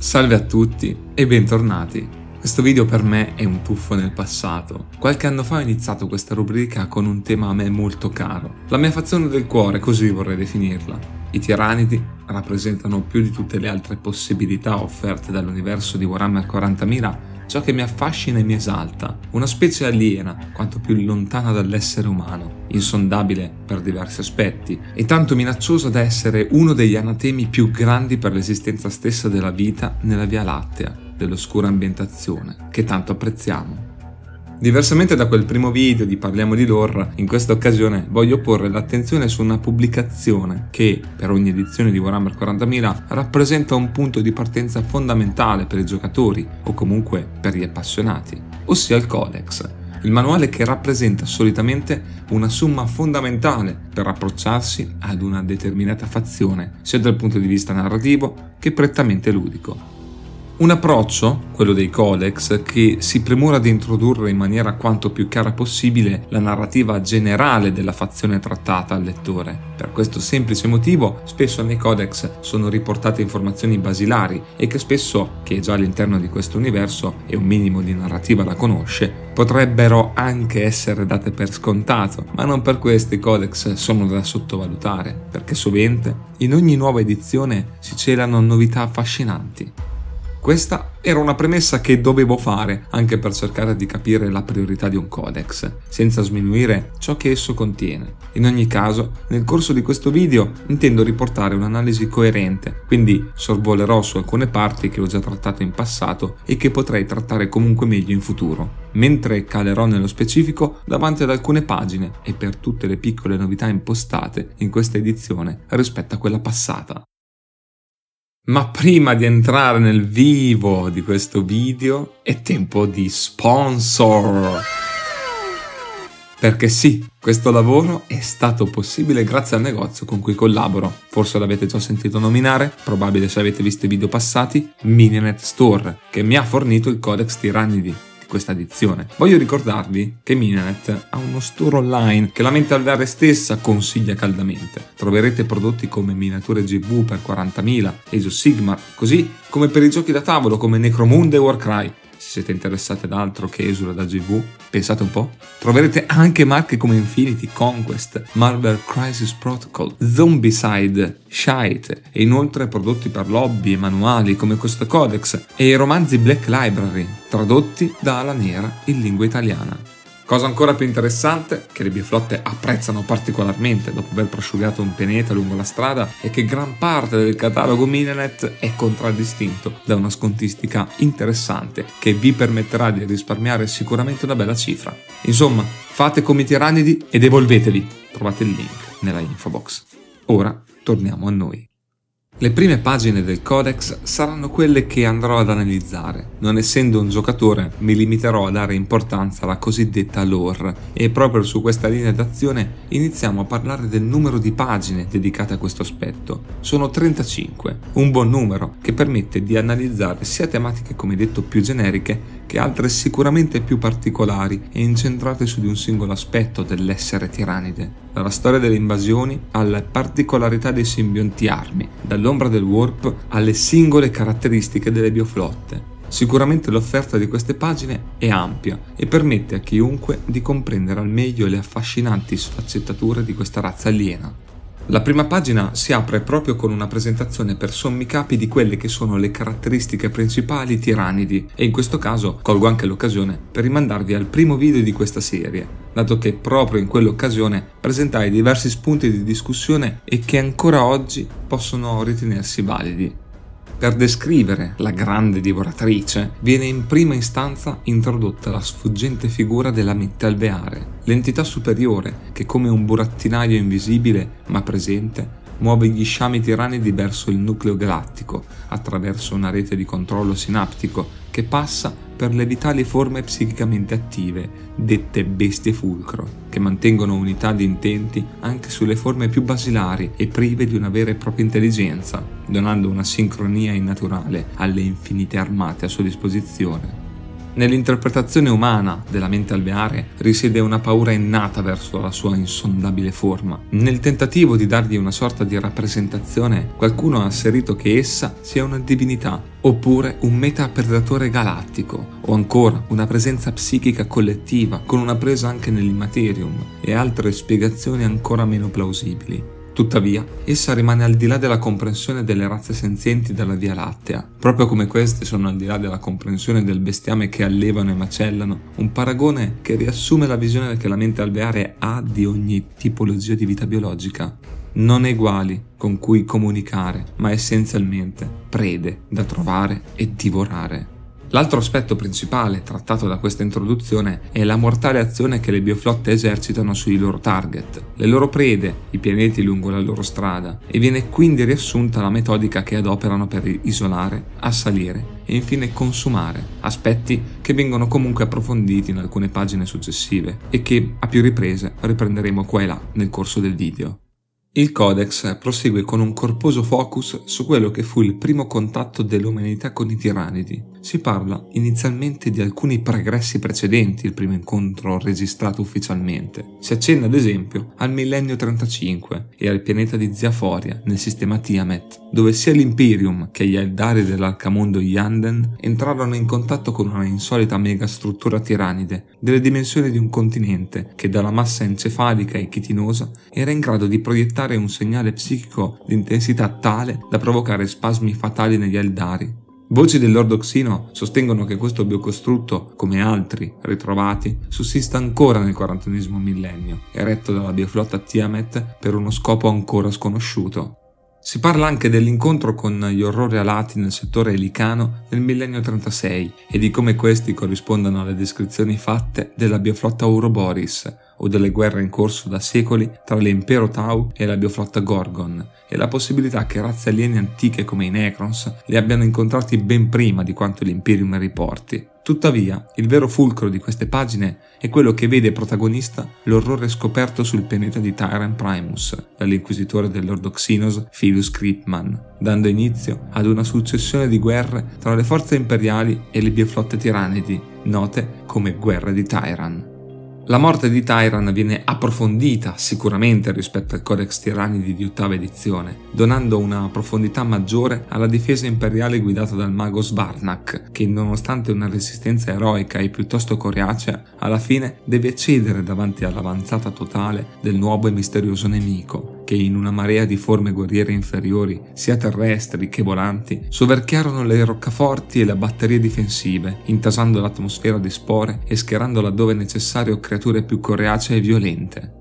Salve a tutti e bentornati. Questo video per me è un tuffo nel passato. Qualche anno fa ho iniziato questa rubrica con un tema a me molto caro, la mia fazione del cuore, così vorrei definirla. I tiranidi rappresentano più di tutte le altre possibilità offerte dall'universo di Warhammer 40.000 ciò che mi affascina e mi esalta, una specie aliena, quanto più lontana dall'essere umano, insondabile per diversi aspetti, e tanto minacciosa da essere uno degli anatemi più grandi per l'esistenza stessa della vita nella Via Lattea, dell'oscura ambientazione, che tanto apprezziamo. Diversamente da quel primo video di Parliamo di lore, in questa occasione voglio porre l'attenzione su una pubblicazione che, per ogni edizione di Warhammer 40.000, rappresenta un punto di partenza fondamentale per i giocatori o comunque per gli appassionati, ossia il Codex, il manuale che rappresenta solitamente una somma fondamentale per approcciarsi ad una determinata fazione, sia dal punto di vista narrativo che prettamente ludico. Un approccio, quello dei codex, che si premura di introdurre in maniera quanto più chiara possibile la narrativa generale della fazione trattata al lettore. Per questo semplice motivo, spesso nei codex sono riportate informazioni basilari e che spesso, chi è già all'interno di questo universo e un minimo di narrativa la conosce, potrebbero anche essere date per scontato, ma non per questo i codex sono da sottovalutare, perché sovente in ogni nuova edizione si celano novità affascinanti. Questa era una premessa che dovevo fare anche per cercare di capire la priorità di un codex, senza sminuire ciò che esso contiene. In ogni caso, nel corso di questo video intendo riportare un'analisi coerente, quindi sorvolerò su alcune parti che ho già trattato in passato e che potrei trattare comunque meglio in futuro, mentre calerò nello specifico davanti ad alcune pagine e per tutte le piccole novità impostate in questa edizione rispetto a quella passata. Ma prima di entrare nel vivo di questo video è tempo di sponsor. Perché sì, questo lavoro è stato possibile grazie al negozio con cui collaboro. Forse l'avete già sentito nominare, probabile se avete visto i video passati, Mininet Store, che mi ha fornito il codex Tirannidi, questa edizione. Voglio ricordarvi che Minanet ha uno store online che la mente alveare stessa consiglia caldamente. Troverete prodotti come miniature GV per 40.000, Aso Sigmar, così come per i giochi da tavolo come Necromunda e Warcry se siete interessati ad altro che esula da GV, pensate un po'. Troverete anche marche come Infinity, Conquest, Marvel Crisis Protocol, Zombicide, Shite e inoltre prodotti per lobby e manuali come questo codex e i romanzi Black Library, tradotti da Ala Nera in lingua italiana. Cosa ancora più interessante, che le biflotte apprezzano particolarmente dopo aver prosciugato un pianeta lungo la strada, è che gran parte del catalogo Minenet è contraddistinto da una scontistica interessante che vi permetterà di risparmiare sicuramente una bella cifra. Insomma, fate come i tirannidi ed evolvetevi. Trovate il link nella info box. Ora torniamo a noi. Le prime pagine del codex saranno quelle che andrò ad analizzare. Non essendo un giocatore, mi limiterò a dare importanza alla cosiddetta lore e proprio su questa linea d'azione iniziamo a parlare del numero di pagine dedicate a questo aspetto. Sono 35, un buon numero che permette di analizzare sia tematiche come detto più generiche che altre sicuramente più particolari e incentrate su di un singolo aspetto dell'essere tirannide, dalla storia delle invasioni alle particolarità dei simbionti armi, dall'ombra del warp alle singole caratteristiche delle bioflotte. Sicuramente l'offerta di queste pagine è ampia e permette a chiunque di comprendere al meglio le affascinanti sfaccettature di questa razza aliena. La prima pagina si apre proprio con una presentazione per sommi capi di quelle che sono le caratteristiche principali tirannidi e in questo caso colgo anche l'occasione per rimandarvi al primo video di questa serie, dato che proprio in quell'occasione presentai diversi spunti di discussione e che ancora oggi possono ritenersi validi. Per descrivere la grande divoratrice viene in prima istanza introdotta la sfuggente figura della mente alveare, l'entità superiore che come un burattinaio invisibile ma presente muove gli sciami tirannidi verso il nucleo galattico attraverso una rete di controllo sinaptico che passa per le vitali forme psichicamente attive, dette bestie fulcro, che mantengono unità di intenti anche sulle forme più basilari e prive di una vera e propria intelligenza, donando una sincronia innaturale alle infinite armate a sua disposizione. Nell'interpretazione umana della mente alveare risiede una paura innata verso la sua insondabile forma. Nel tentativo di dargli una sorta di rappresentazione, qualcuno ha asserito che essa sia una divinità, oppure un metapredatore galattico, o ancora una presenza psichica collettiva con una presa anche nell'immaterium, e altre spiegazioni ancora meno plausibili. Tuttavia, essa rimane al di là della comprensione delle razze senzienti della Via Lattea, proprio come queste sono al di là della comprensione del bestiame che allevano e macellano, un paragone che riassume la visione che la mente alveare ha di ogni tipologia di vita biologica. Non eguali con cui comunicare, ma essenzialmente prede da trovare e divorare. L'altro aspetto principale trattato da questa introduzione è la mortale azione che le bioflotte esercitano sui loro target, le loro prede, i pianeti lungo la loro strada, e viene quindi riassunta la metodica che adoperano per isolare, assalire e infine consumare, aspetti che vengono comunque approfonditi in alcune pagine successive e che a più riprese riprenderemo qua e là nel corso del video. Il Codex prosegue con un corposo focus su quello che fu il primo contatto dell'umanità con i tiranidi. Si parla inizialmente di alcuni pregressi precedenti il primo incontro registrato ufficialmente. Si accenna ad esempio al millennio 35 e al pianeta di Ziaforia nel sistema Tiamat, dove sia l'Imperium che gli Eldari dell'Arcamondo Yanden entrarono in contatto con una insolita megastruttura tiranide delle dimensioni di un continente che dalla massa encefalica e chitinosa era in grado di proiettare proiettare un segnale psichico di intensità tale da provocare spasmi fatali negli Eldari. Voci dell'ordoxino sostengono che questo biocostrutto, come altri ritrovati, sussista ancora nel XXI millennio, eretto dalla bioflotta Tiamat per uno scopo ancora sconosciuto. Si parla anche dell'incontro con gli orrori alati nel settore elicano nel millennio 36 e di come questi corrispondano alle descrizioni fatte della bioflotta Ouroboris, o delle guerre in corso da secoli tra l'impero Tau e la bioflotta Gorgon, e la possibilità che razze aliene antiche come i Necrons li abbiano incontrati ben prima di quanto l'Imperium riporti. Tuttavia, il vero fulcro di queste pagine è quello che vede protagonista l'orrore scoperto sul pianeta di Tyrant Primus dall'inquisitore dell'Ordo Xynos Philus Kripman, dando inizio ad una successione di guerre tra le forze imperiali e le bioflotte tirannidi, note come guerre di Tyran. La morte di Tyran viene approfondita sicuramente rispetto al Codex Tirannidi di ottava edizione, donando una profondità maggiore alla difesa imperiale guidata dal mago Svarnak, che nonostante una resistenza eroica e piuttosto coriacea, alla fine deve cedere davanti all'avanzata totale del nuovo e misterioso nemico, che in una marea di forme guerriere inferiori, sia terrestri che volanti, soverchiarono le roccaforti e le batterie difensive, intasando l'atmosfera di spore e schierando laddove necessario creature più coriacee e violente.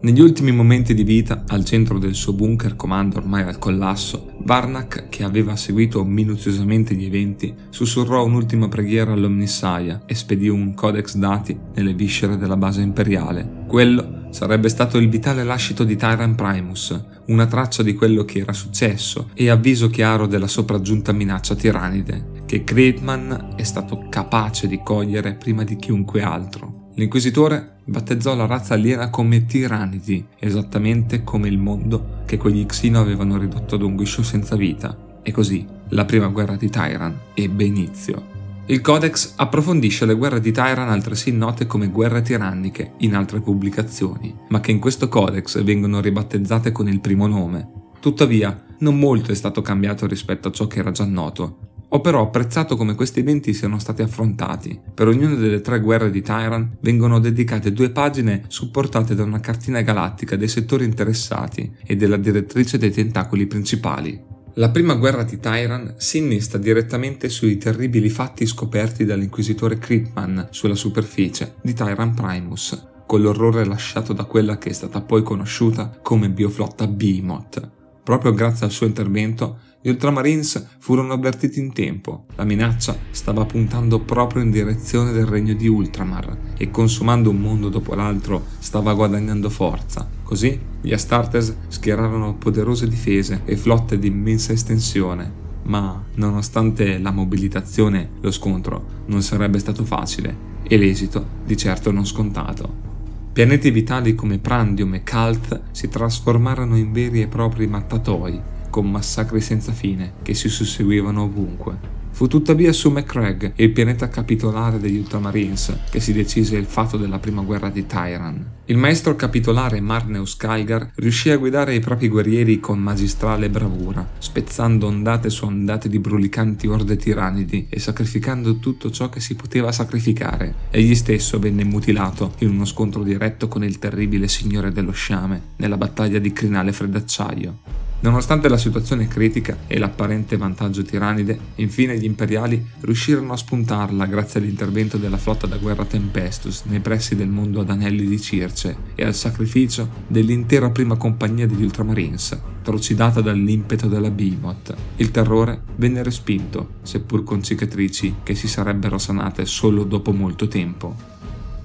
Negli ultimi momenti di vita, al centro del suo bunker comando ormai al collasso, Varnak, che aveva seguito minuziosamente gli eventi, sussurrò un'ultima preghiera all'Omnissaia e spedì un codex dati nelle viscere della base imperiale. Quello sarebbe stato il vitale lascito di Tyran Primus, una traccia di quello che era successo e avviso chiaro della sopraggiunta minaccia tiranide, che Kreitman è stato capace di cogliere prima di chiunque altro. L'inquisitore battezzò la razza aliena come Tirannidi, esattamente come il mondo che quegli Xino avevano ridotto ad un guscio senza vita. E così la prima guerra di Tyran ebbe inizio. Il Codex approfondisce le guerre di Tyran altresì note come guerre tiranniche in altre pubblicazioni, ma che in questo Codex vengono ribattezzate con il primo nome. Tuttavia, non molto è stato cambiato rispetto a ciò che era già noto, ho però apprezzato come questi eventi siano stati affrontati. Per ognuna delle tre guerre di Tyran vengono dedicate due pagine supportate da una cartina galattica dei settori interessati e della direttrice dei tentacoli principali. La prima guerra di Tyran si innesta direttamente sui terribili fatti scoperti dall'inquisitore Kripman sulla superficie di Tyran Primus, con l'orrore lasciato da quella che è stata poi conosciuta come bioflotta Behemoth. Proprio grazie al suo intervento, gli Ultramarines furono avvertiti in tempo. La minaccia stava puntando proprio in direzione del regno di Ultramar e consumando un mondo dopo l'altro stava guadagnando forza. Così gli Astartes schierarono poderose difese e flotte di immensa estensione. Ma, nonostante la mobilitazione, lo scontro non sarebbe stato facile e l'esito di certo non scontato. Pianeti vitali come Prandium e Kalth si trasformarono in veri e propri mattatoi con massacri senza fine che si susseguivano ovunque. Fu tuttavia su McCrag, il pianeta capitolare degli Ultramarines, che si decise il fatto della prima guerra di Tyran. Il maestro capitolare Marneus Calgar riuscì a guidare i propri guerrieri con magistrale bravura, spezzando ondate su ondate di brulicanti orde tirannidi e sacrificando tutto ciò che si poteva sacrificare. Egli stesso venne mutilato in uno scontro diretto con il terribile signore dello sciame nella battaglia di Crinale Freddacciaio. Nonostante la situazione critica e l'apparente vantaggio tirannide, infine gli imperiali riuscirono a spuntarla grazie all'intervento della flotta da guerra Tempestus nei pressi del mondo ad anelli di Circe e al sacrificio dell'intera prima compagnia degli Ultramarines, trucidata dall'impeto della Behemoth. Il terrore venne respinto, seppur con cicatrici che si sarebbero sanate solo dopo molto tempo.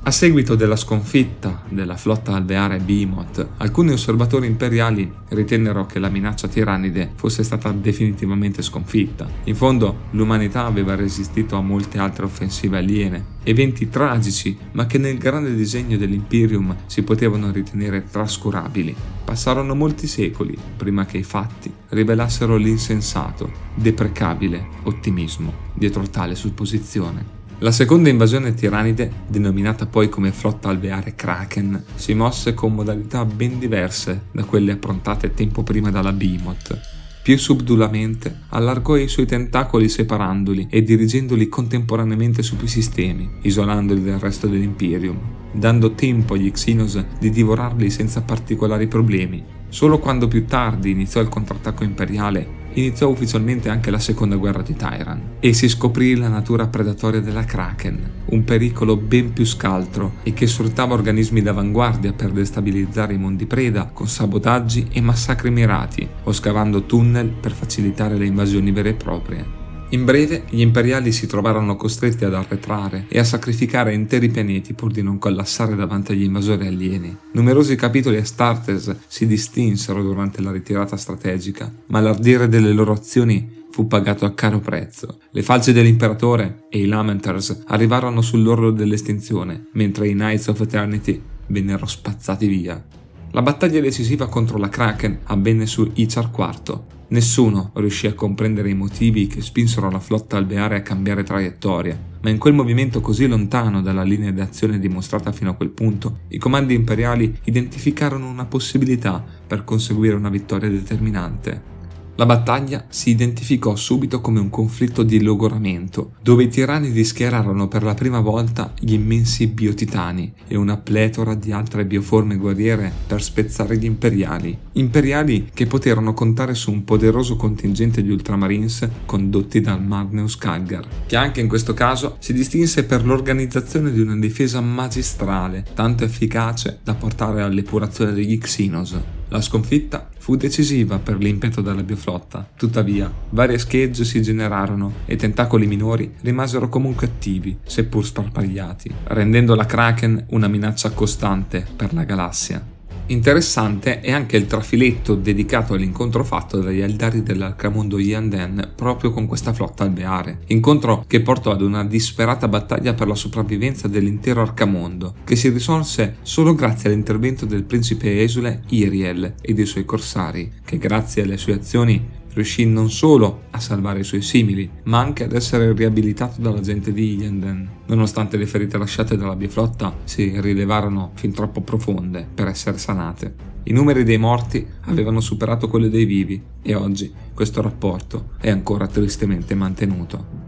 A seguito della sconfitta della flotta alveare Behemoth, alcuni osservatori imperiali ritennero che la minaccia tirannide fosse stata definitivamente sconfitta. In fondo, l'umanità aveva resistito a molte altre offensive aliene, eventi tragici, ma che nel grande disegno dell'Imperium si potevano ritenere trascurabili. Passarono molti secoli prima che i fatti rivelassero l'insensato, deprecabile ottimismo dietro tale supposizione. La seconda invasione tirannide, denominata poi come flotta alveare Kraken, si mosse con modalità ben diverse da quelle approntate tempo prima dalla Behemoth. Più subdolamente allargò i suoi tentacoli separandoli e dirigendoli contemporaneamente su più sistemi, isolandoli dal resto dell'Imperium, dando tempo agli Xenos di divorarli senza particolari problemi. Solo quando più tardi iniziò il contrattacco imperiale iniziò ufficialmente anche la seconda guerra di Tyran e si scoprì la natura predatoria della Kraken, un pericolo ben più scaltro e che sfruttava organismi d'avanguardia per destabilizzare i mondi preda con sabotaggi e massacri mirati o scavando tunnel per facilitare le invasioni vere e proprie. In breve, gli imperiali si trovarono costretti ad arretrare e a sacrificare interi pianeti pur di non collassare davanti agli invasori alieni. Numerosi capitoli Astartes si distinsero durante la ritirata strategica, ma l'ardire delle loro azioni fu pagato a caro prezzo. Le falce dell'imperatore e i Lamenters arrivarono sull'orlo dell'estinzione, mentre i Knights of Eternity vennero spazzati via. La battaglia decisiva contro la Kraken avvenne su Ichar IV, Nessuno riuscì a comprendere i motivi che spinsero la flotta alveare a cambiare traiettoria, ma in quel movimento così lontano dalla linea d'azione dimostrata fino a quel punto, i comandi imperiali identificarono una possibilità per conseguire una vittoria determinante. La battaglia si identificò subito come un conflitto di logoramento, dove i tirannidi schierarono per la prima volta gli immensi biotitani e una pletora di altre bioforme guerriere per spezzare gli imperiali. Imperiali che poterono contare su un poderoso contingente di ultramarines condotti dal Magnus Kalgar, che anche in questo caso si distinse per l'organizzazione di una difesa magistrale, tanto efficace da portare all'epurazione degli Xenos. La sconfitta fu decisiva per l'impeto della bioflotta, tuttavia varie schegge si generarono e tentacoli minori rimasero comunque attivi, seppur sparpagliati, rendendo la Kraken una minaccia costante per la galassia. Interessante è anche il trafiletto dedicato all'incontro fatto dagli Eldari dell'Arcamondo Yanden proprio con questa flotta alveare, incontro che portò ad una disperata battaglia per la sopravvivenza dell'intero Arcamondo, che si risolse solo grazie all'intervento del principe esule Iriel e dei suoi corsari, che grazie alle sue azioni riuscì non solo a salvare i suoi simili, ma anche ad essere riabilitato dalla gente di Yenden, nonostante le ferite lasciate dalla biflotta si rilevarono fin troppo profonde per essere sanate. I numeri dei morti avevano superato quelli dei vivi e oggi questo rapporto è ancora tristemente mantenuto.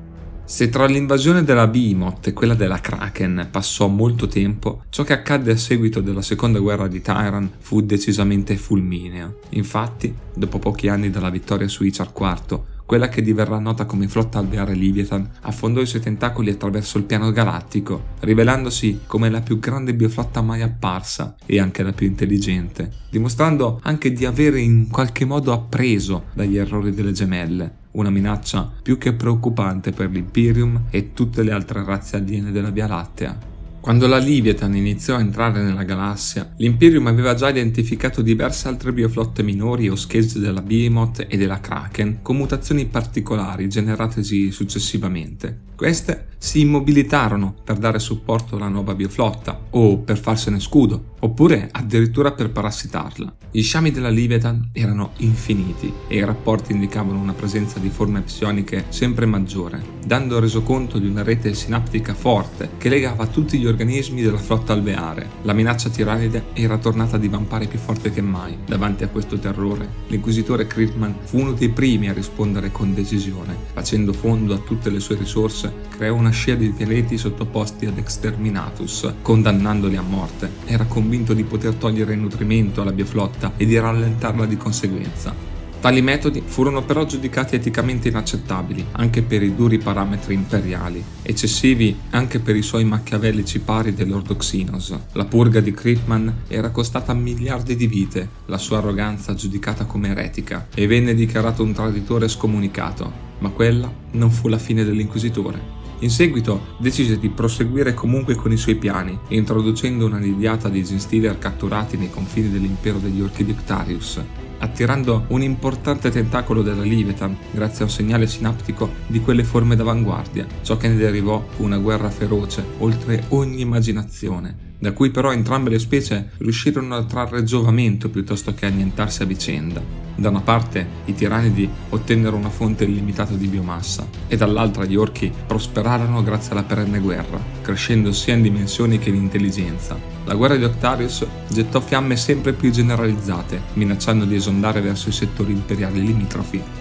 Se tra l'invasione della Behemoth e quella della Kraken passò molto tempo, ciò che accadde a seguito della seconda guerra di Tyran fu decisamente fulmineo. Infatti, dopo pochi anni dalla vittoria su Ichar IV, quella che diverrà nota come flotta alveare Liviathan affondò i suoi tentacoli attraverso il piano galattico, rivelandosi come la più grande bioflotta mai apparsa e anche la più intelligente, dimostrando anche di avere in qualche modo appreso dagli errori delle gemelle una minaccia più che preoccupante per l'Imperium e tutte le altre razze aliene della Via Lattea. Quando la Liviatan iniziò a entrare nella galassia, l'Imperium aveva già identificato diverse altre bioflotte minori o schegge della Behemoth e della Kraken con mutazioni particolari generatesi successivamente. Queste si immobilitarono per dare supporto alla nuova bioflotta o per farsene scudo oppure addirittura per parassitarla. Gli sciami della Leviathan erano infiniti e i rapporti indicavano una presenza di forme psioniche sempre maggiore, dando resoconto di una rete sinaptica forte che legava tutti gli organismi della flotta alveare. La minaccia tiranide era tornata a divampare più forte che mai. Davanti a questo terrore, l'inquisitore Krippman fu uno dei primi a rispondere con decisione. Facendo fondo a tutte le sue risorse, creò una scia di pianeti sottoposti ad exterminatus, condannandoli a morte. Era convinto di poter togliere il nutrimento alla bioflotta e di rallentarla di conseguenza. Tali metodi furono però giudicati eticamente inaccettabili anche per i duri parametri imperiali, eccessivi anche per i suoi machiavellici pari dell'Ordoxinos. La purga di Krippman era costata miliardi di vite, la sua arroganza giudicata come eretica, e venne dichiarato un traditore scomunicato, ma quella non fu la fine dell'inquisitore. In seguito decise di proseguire comunque con i suoi piani, introducendo una nidiata di Zinstealer catturati nei confini dell'impero degli Orchi di Octarius, attirando un importante tentacolo della Leviathan grazie a un segnale sinaptico di quelle forme d'avanguardia. Ciò che ne derivò fu una guerra feroce oltre ogni immaginazione, da cui però entrambe le specie riuscirono a trarre giovamento piuttosto che annientarsi a vicenda. Da una parte i tiranidi ottennero una fonte illimitata di biomassa e dall'altra gli orchi prosperarono grazie alla perenne guerra, crescendo sia in dimensioni che in intelligenza. La guerra di Octarius gettò fiamme sempre più generalizzate, minacciando di esondare verso i settori imperiali limitrofi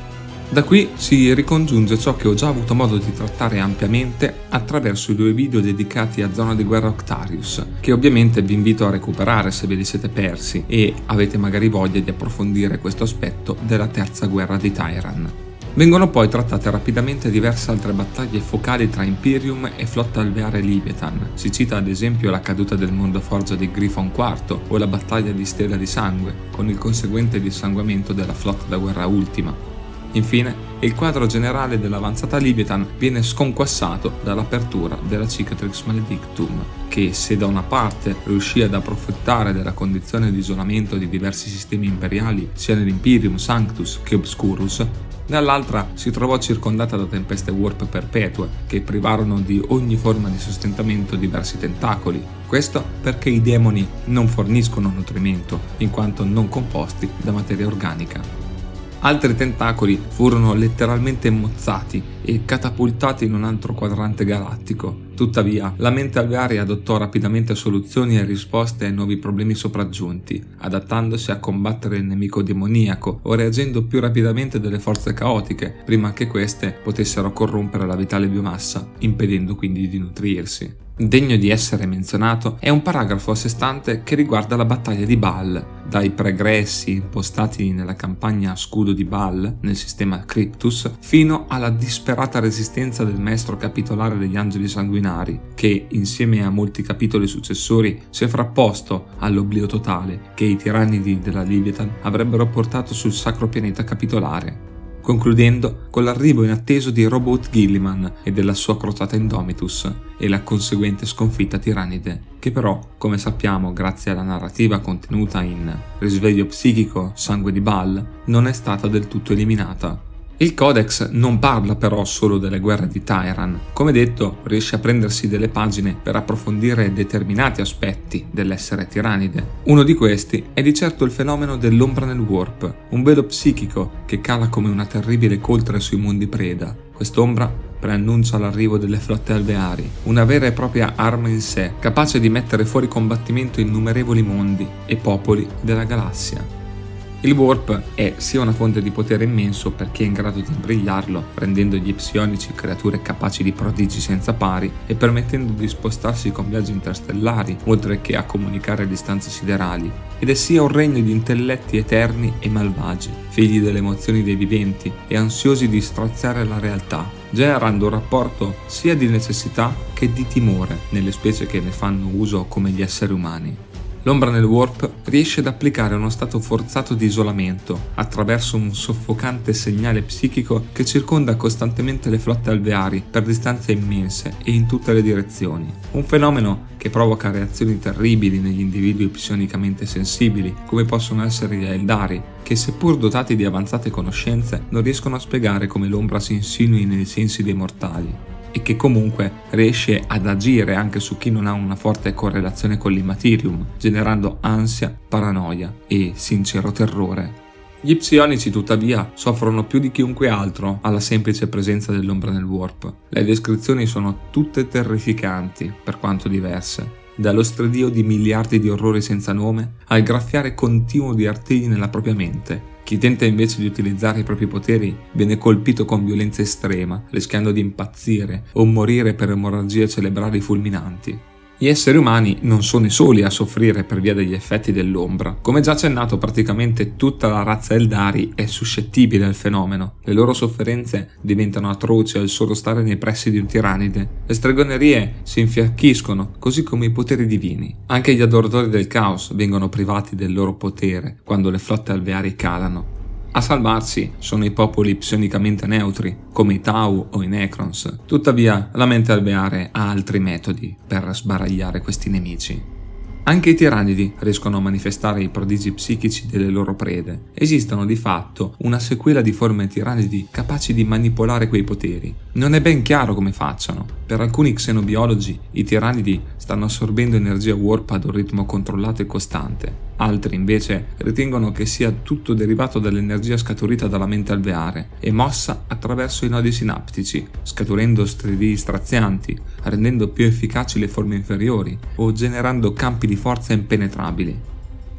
da qui si ricongiunge ciò che ho già avuto modo di trattare ampiamente attraverso i due video dedicati a Zona di Guerra Octarius, che ovviamente vi invito a recuperare se ve li siete persi e avete magari voglia di approfondire questo aspetto della terza guerra di Tyran. Vengono poi trattate rapidamente diverse altre battaglie focali tra Imperium e flotta alveare Leviathan. Si cita ad esempio la caduta del mondo forza di Griffon IV o la battaglia di Stella di Sangue, con il conseguente dissanguamento della flotta da guerra ultima. Infine, il quadro generale dell'avanzata Libitan viene sconquassato dall'apertura della Cicatrix Maledictum, che se da una parte riuscì ad approfittare della condizione di isolamento di diversi sistemi imperiali, sia nell'Imperium Sanctus che Obscurus, dall'altra si trovò circondata da tempeste warp perpetue che privarono di ogni forma di sostentamento diversi tentacoli. Questo perché i demoni non forniscono nutrimento, in quanto non composti da materia organica. Altri tentacoli furono letteralmente mozzati e catapultati in un altro quadrante galattico. Tuttavia, la mente alveare adottò rapidamente soluzioni e risposte ai nuovi problemi sopraggiunti, adattandosi a combattere il nemico demoniaco o reagendo più rapidamente delle forze caotiche, prima che queste potessero corrompere la vitale biomassa, impedendo quindi di nutrirsi. Degno di essere menzionato è un paragrafo a sé stante che riguarda la battaglia di Baal, dai pregressi impostati nella campagna Scudo di Baal nel sistema Cryptus, fino alla disperata resistenza del maestro capitolare degli angeli sanguinari, che insieme a molti capitoli successori si è frapposto all'oblio totale che i tirannidi della Leviathan avrebbero portato sul sacro pianeta capitolare concludendo con l'arrivo inatteso di Robot Gilliman e della sua crociata Indomitus e la conseguente sconfitta tirannide, che però, come sappiamo grazie alla narrativa contenuta in Risveglio psichico, sangue di Baal, non è stata del tutto eliminata, il Codex non parla però solo delle guerre di Tyran, come detto riesce a prendersi delle pagine per approfondire determinati aspetti dell'essere tirannide. Uno di questi è di certo il fenomeno dell'ombra nel warp, un velo psichico che cala come una terribile coltre sui mondi preda. Quest'ombra preannuncia l'arrivo delle flotte alveari, una vera e propria arma in sé, capace di mettere fuori combattimento innumerevoli mondi e popoli della galassia. Il Warp è sia una fonte di potere immenso perché è in grado di imbrigliarlo, rendendo gli psionici creature capaci di prodigi senza pari e permettendo di spostarsi con viaggi interstellari, oltre che a comunicare a distanze siderali, ed è sia un regno di intelletti eterni e malvagi, figli delle emozioni dei viventi e ansiosi di straziare la realtà, generando un rapporto sia di necessità che di timore nelle specie che ne fanno uso come gli esseri umani. L'ombra nel warp riesce ad applicare uno stato forzato di isolamento attraverso un soffocante segnale psichico che circonda costantemente le flotte alveari per distanze immense e in tutte le direzioni. Un fenomeno che provoca reazioni terribili negli individui psionicamente sensibili, come possono essere gli Eldari, che seppur dotati di avanzate conoscenze non riescono a spiegare come l'ombra si insinui nei sensi dei mortali. E che comunque riesce ad agire anche su chi non ha una forte correlazione con l'immaterium, generando ansia, paranoia e sincero terrore. Gli psionici tuttavia soffrono più di chiunque altro alla semplice presenza dell'ombra nel warp. Le descrizioni sono tutte terrificanti, per quanto diverse. Dallo stradio di miliardi di orrori senza nome al graffiare continuo di artigli nella propria mente. Chi tenta invece di utilizzare i propri poteri viene colpito con violenza estrema, rischiando di impazzire o morire per emorragie cerebrali fulminanti. Gli esseri umani non sono i soli a soffrire per via degli effetti dell'ombra. Come già accennato, praticamente tutta la razza Eldari è suscettibile al fenomeno. Le loro sofferenze diventano atroci al solo stare nei pressi di un tiranide. Le stregonerie si infiacchiscono, così come i poteri divini. Anche gli adoratori del caos vengono privati del loro potere quando le flotte alveari calano. A salvarsi sono i popoli psionicamente neutri, come i Tau o i Necrons. Tuttavia, la mente alveare ha altri metodi per sbaragliare questi nemici. Anche i tirannidi riescono a manifestare i prodigi psichici delle loro prede. Esistono di fatto una sequela di forme tirannidi capaci di manipolare quei poteri. Non è ben chiaro come facciano. Per alcuni xenobiologi i tirannidi stanno assorbendo energia warp ad un ritmo controllato e costante. Altri invece ritengono che sia tutto derivato dall'energia scaturita dalla mente alveare e mossa attraverso i nodi sinaptici, scaturendo stridii strazianti, rendendo più efficaci le forme inferiori o generando campi di forza impenetrabili.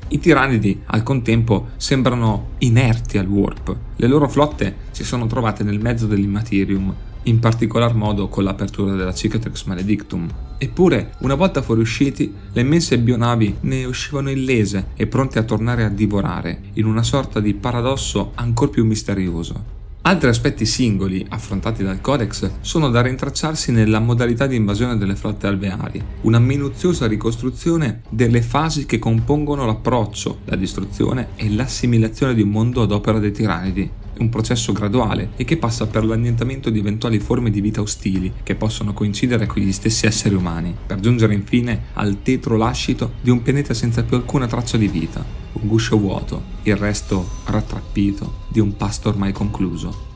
I tirannidi al contempo sembrano inerti al warp. Le loro flotte si sono trovate nel mezzo dell'immaterium, in particolar modo con l'apertura della Cicatrix Maledictum. Eppure, una volta fuoriusciti, le immense bionavi ne uscivano illese e pronte a tornare a divorare, in una sorta di paradosso ancor più misterioso. Altri aspetti singoli affrontati dal Codex sono da rintracciarsi nella modalità di invasione delle flotte alveari, una minuziosa ricostruzione delle fasi che compongono l'approccio, la distruzione e l'assimilazione di un mondo ad opera dei tirannidi, un processo graduale e che passa per l'annientamento di eventuali forme di vita ostili che possono coincidere con gli stessi esseri umani, per giungere infine al tetro lascito di un pianeta senza più alcuna traccia di vita, un guscio vuoto, il resto rattrappito di un pasto ormai concluso.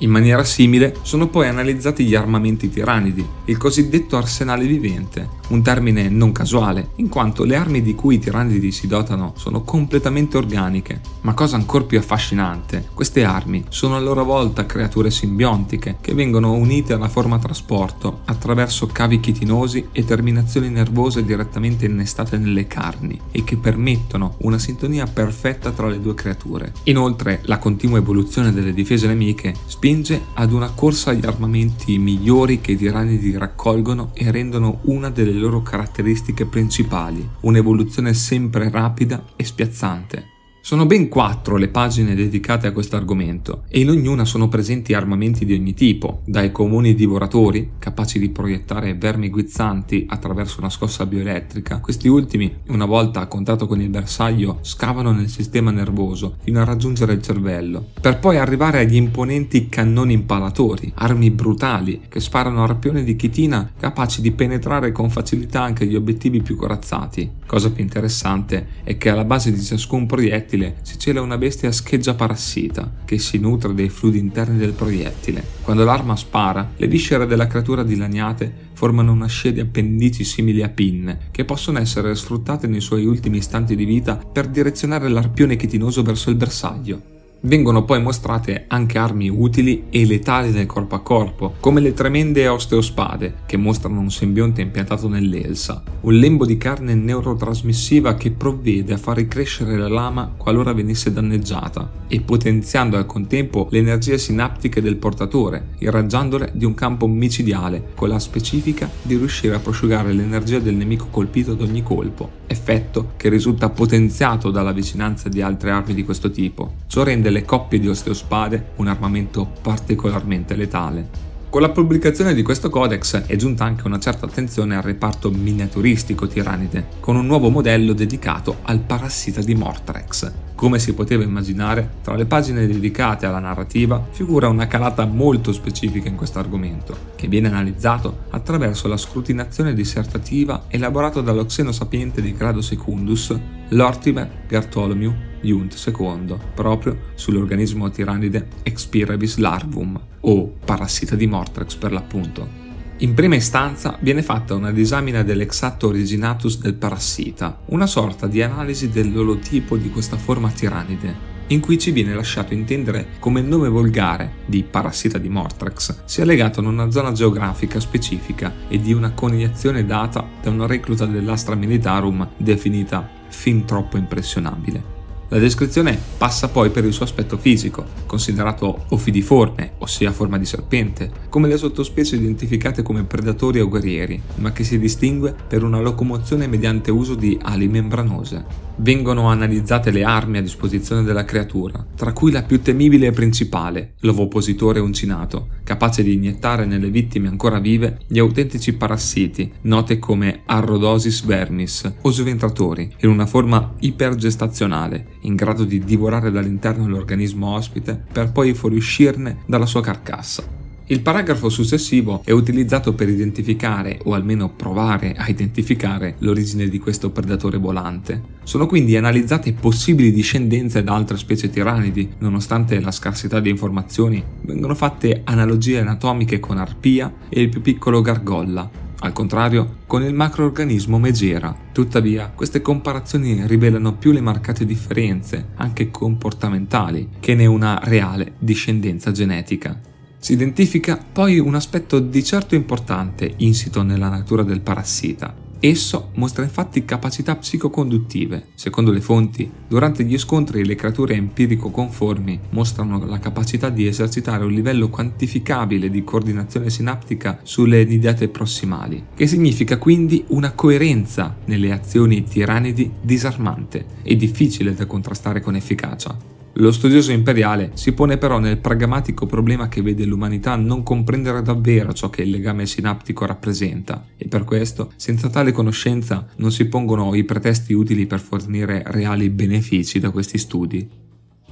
In maniera simile sono poi analizzati gli armamenti tirannidi, il cosiddetto arsenale vivente, un termine non casuale, in quanto le armi di cui i tirannidi si dotano sono completamente organiche. Ma cosa ancora più affascinante, queste armi sono a loro volta creature simbiontiche che vengono unite alla forma trasporto attraverso cavi chitinosi e terminazioni nervose direttamente innestate nelle carni e che permettono una sintonia perfetta tra le due creature. Inoltre, la continua evoluzione delle difese nemiche spinge ad una corsa agli armamenti migliori che i tirannidi raccolgono e rendono una delle loro caratteristiche principali, un'evoluzione sempre rapida e spiazzante. Sono ben quattro le pagine dedicate a questo argomento e in ognuna sono presenti armamenti di ogni tipo, dai comuni divoratori, capaci di proiettare vermi guizzanti attraverso una scossa bioelettrica. Questi ultimi, una volta a contatto con il bersaglio, scavano nel sistema nervoso fino a raggiungere il cervello, per poi arrivare agli imponenti cannoni impalatori, armi brutali che sparano arpioni di chitina capaci di penetrare con facilità anche gli obiettivi più corazzati. Cosa più interessante è che alla base di ciascun proiettile proiettile si cela una bestia scheggia parassita che si nutre dei fluidi interni del proiettile. Quando l'arma spara, le viscere della creatura dilaniate formano una scia di appendici simili a pinne che possono essere sfruttate nei suoi ultimi istanti di vita per direzionare l'arpione chitinoso verso il bersaglio. Vengono poi mostrate anche armi utili e letali del corpo a corpo, come le tremende osteospade, che mostrano un simbionte impiantato nell'Elsa, un lembo di carne neurotrasmissiva che provvede a far ricrescere la lama qualora venisse danneggiata, e potenziando al contempo le energie sinaptiche del portatore, irraggiandole di un campo micidiale, con la specifica di riuscire a prosciugare l'energia del nemico colpito ad ogni colpo, effetto che risulta potenziato dalla vicinanza di altre armi di questo tipo. Ciò rende le coppie di osteospade un armamento particolarmente letale. Con la pubblicazione di questo codex è giunta anche una certa attenzione al reparto miniaturistico tirannide, con un nuovo modello dedicato al parassita di Mortrex, come si poteva immaginare, tra le pagine dedicate alla narrativa figura una calata molto specifica in questo argomento, che viene analizzato attraverso la scrutinazione dissertativa elaborata dallo xenosapiente di grado secundus Lortimer Bartholomew Junt II, proprio sull'organismo tirannide Expirebis larvum, o parassita di Mortrex per l'appunto. In prima istanza viene fatta una disamina dell'exatto originatus del parassita, una sorta di analisi dell'olotipo di questa forma tirannide, in cui ci viene lasciato intendere come il nome volgare di parassita di Mortrex sia legato a una zona geografica specifica e di una coniazione data da una recluta dell'Astra Militarum definita fin troppo impressionabile. La descrizione passa poi per il suo aspetto fisico, considerato ofidiforme, ossia forma di serpente, come le sottospecie identificate come predatori o guerrieri, ma che si distingue per una locomozione mediante uso di ali membranose. Vengono analizzate le armi a disposizione della creatura, tra cui la più temibile e principale, l'ovopositore uncinato, capace di iniettare nelle vittime ancora vive gli autentici parassiti, note come Arrhodosis vermis o sventratori, in una forma ipergestazionale, in grado di divorare dall'interno l'organismo ospite per poi fuoriuscirne dalla sua carcassa. Il paragrafo successivo è utilizzato per identificare, o almeno provare a identificare, l'origine di questo predatore volante. Sono quindi analizzate possibili discendenze da altre specie tirannidi, nonostante la scarsità di informazioni, vengono fatte analogie anatomiche con arpia e il più piccolo gargolla, al contrario, con il macroorganismo megera. Tuttavia, queste comparazioni rivelano più le marcate differenze, anche comportamentali, che ne una reale discendenza genetica. Si identifica poi un aspetto di certo importante insito nella natura del parassita. Esso mostra infatti capacità psicoconduttive. Secondo le fonti, durante gli scontri le creature empirico-conformi mostrano la capacità di esercitare un livello quantificabile di coordinazione sinaptica sulle nidiate prossimali, che significa quindi una coerenza nelle azioni tirannidi disarmante e difficile da contrastare con efficacia. Lo studioso imperiale si pone però nel pragmatico problema che vede l'umanità non comprendere davvero ciò che il legame sinaptico rappresenta e per questo, senza tale conoscenza, non si pongono i pretesti utili per fornire reali benefici da questi studi.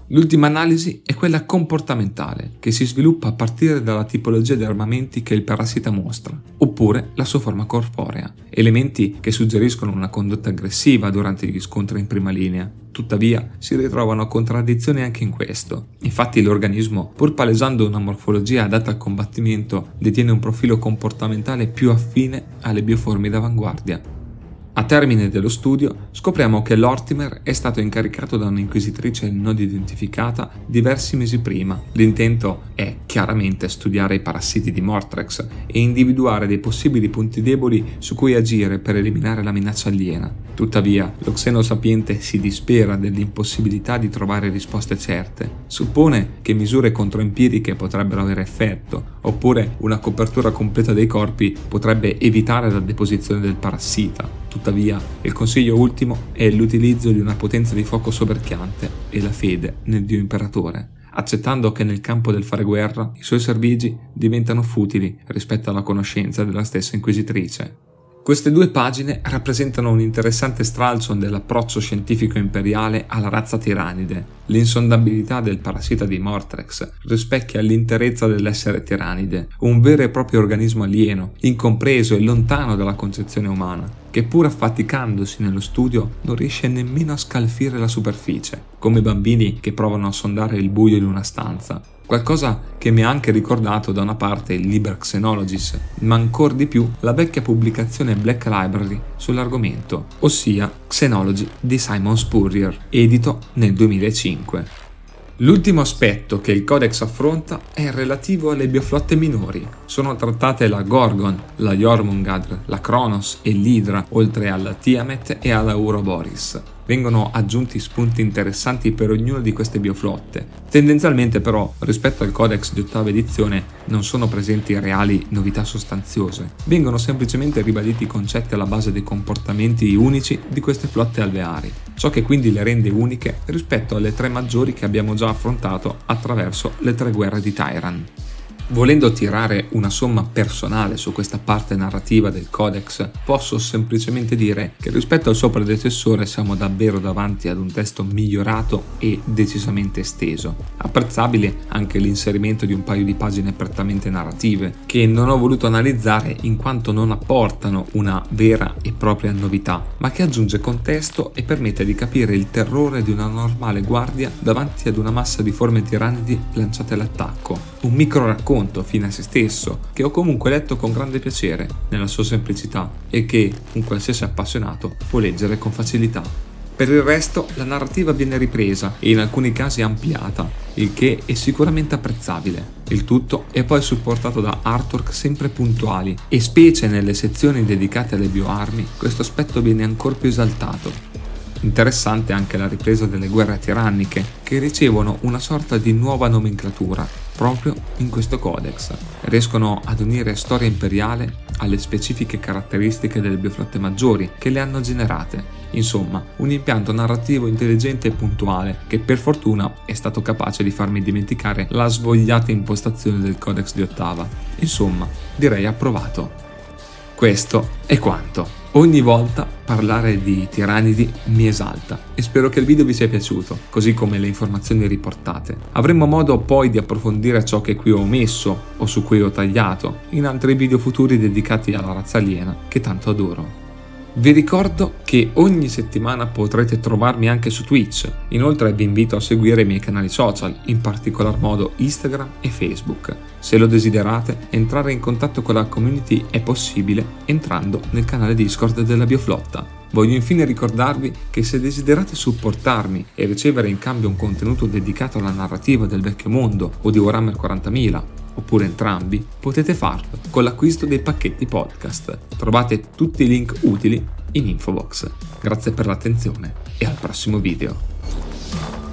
L'ultima analisi è quella comportamentale, che si sviluppa a partire dalla tipologia di armamenti che il parassita mostra, oppure la sua forma corporea, elementi che suggeriscono una condotta aggressiva durante gli scontri in prima linea. Tuttavia, si ritrovano contraddizioni anche in questo. Infatti l'organismo, pur palesando una morfologia adatta al combattimento, detiene un profilo comportamentale più affine alle bioforme d'avanguardia, a termine dello studio scopriamo che l'Ortimer è stato incaricato da un'inquisitrice non identificata diversi mesi prima. L'intento è chiaramente studiare i parassiti di Mortrex e individuare dei possibili punti deboli su cui agire per eliminare la minaccia aliena. Tuttavia, lo xenosapiente si dispera dell'impossibilità di trovare risposte certe. Suppone che misure controempiriche potrebbero avere effetto, oppure una copertura completa dei corpi potrebbe evitare la deposizione del parassita. Tuttavia, il consiglio ultimo è l'utilizzo di una potenza di fuoco soverchiante e la fede nel Dio imperatore, accettando che nel campo del fare guerra i suoi servigi diventano futili rispetto alla conoscenza della stessa inquisitrice. Queste due pagine rappresentano un interessante stralcio dell'approccio scientifico imperiale alla razza tirannide. L'insondabilità del parassita di Mortrex rispecchia l'interezza dell'essere tirannide, un vero e proprio organismo alieno, incompreso e lontano dalla concezione umana, che pur affaticandosi nello studio non riesce nemmeno a scalfire la superficie, come bambini che provano a sondare il buio di una stanza, Qualcosa che mi ha anche ricordato da una parte il Liber Xenologis, ma ancora di più la vecchia pubblicazione Black Library sull'argomento, ossia Xenology di Simon Spurrier, edito nel 2005. L'ultimo aspetto che il Codex affronta è relativo alle bioflotte minori. Sono trattate la Gorgon, la Jormungandr, la Kronos e l'Hydra, oltre alla Tiamat e alla Uroboris vengono aggiunti spunti interessanti per ognuna di queste bioflotte. Tendenzialmente però, rispetto al codex di ottava edizione, non sono presenti reali novità sostanziose, vengono semplicemente ribaditi i concetti alla base dei comportamenti unici di queste flotte alveari, ciò che quindi le rende uniche rispetto alle tre maggiori che abbiamo già affrontato attraverso le tre guerre di Tyran. Volendo tirare una somma personale su questa parte narrativa del codex, posso semplicemente dire che rispetto al suo predecessore siamo davvero davanti ad un testo migliorato e decisamente esteso. Apprezzabile anche l'inserimento di un paio di pagine prettamente narrative, che non ho voluto analizzare in quanto non apportano una vera e propria novità, ma che aggiunge contesto e permette di capire il terrore di una normale guardia davanti ad una massa di forme tirannidi lanciate all'attacco. Un micro racconto racconto fine a se stesso, che ho comunque letto con grande piacere, nella sua semplicità, e che un qualsiasi appassionato può leggere con facilità. Per il resto la narrativa viene ripresa e in alcuni casi ampliata, il che è sicuramente apprezzabile. Il tutto è poi supportato da artwork sempre puntuali e specie nelle sezioni dedicate alle bioarmi questo aspetto viene ancora più esaltato. Interessante anche la ripresa delle guerre tiranniche, che ricevono una sorta di nuova nomenclatura proprio in questo codex. Riescono ad unire storia imperiale alle specifiche caratteristiche delle bioflotte maggiori che le hanno generate. Insomma, un impianto narrativo intelligente e puntuale che per fortuna è stato capace di farmi dimenticare la svogliata impostazione del codex di ottava. Insomma, direi approvato. Questo è quanto. Ogni volta parlare di Tiranidi mi esalta e spero che il video vi sia piaciuto, così come le informazioni riportate. Avremo modo poi di approfondire ciò che qui ho omesso o su cui ho tagliato in altri video futuri dedicati alla razza aliena che tanto adoro. Vi ricordo che ogni settimana potrete trovarmi anche su Twitch, inoltre vi invito a seguire i miei canali social, in particolar modo Instagram e Facebook. Se lo desiderate, entrare in contatto con la community è possibile entrando nel canale Discord della Bioflotta. Voglio infine ricordarvi che se desiderate supportarmi e ricevere in cambio un contenuto dedicato alla narrativa del vecchio mondo o di Warhammer 40.000 oppure entrambi, potete farlo con l'acquisto dei pacchetti podcast. Trovate tutti i link utili in info box. Grazie per l'attenzione e al prossimo video.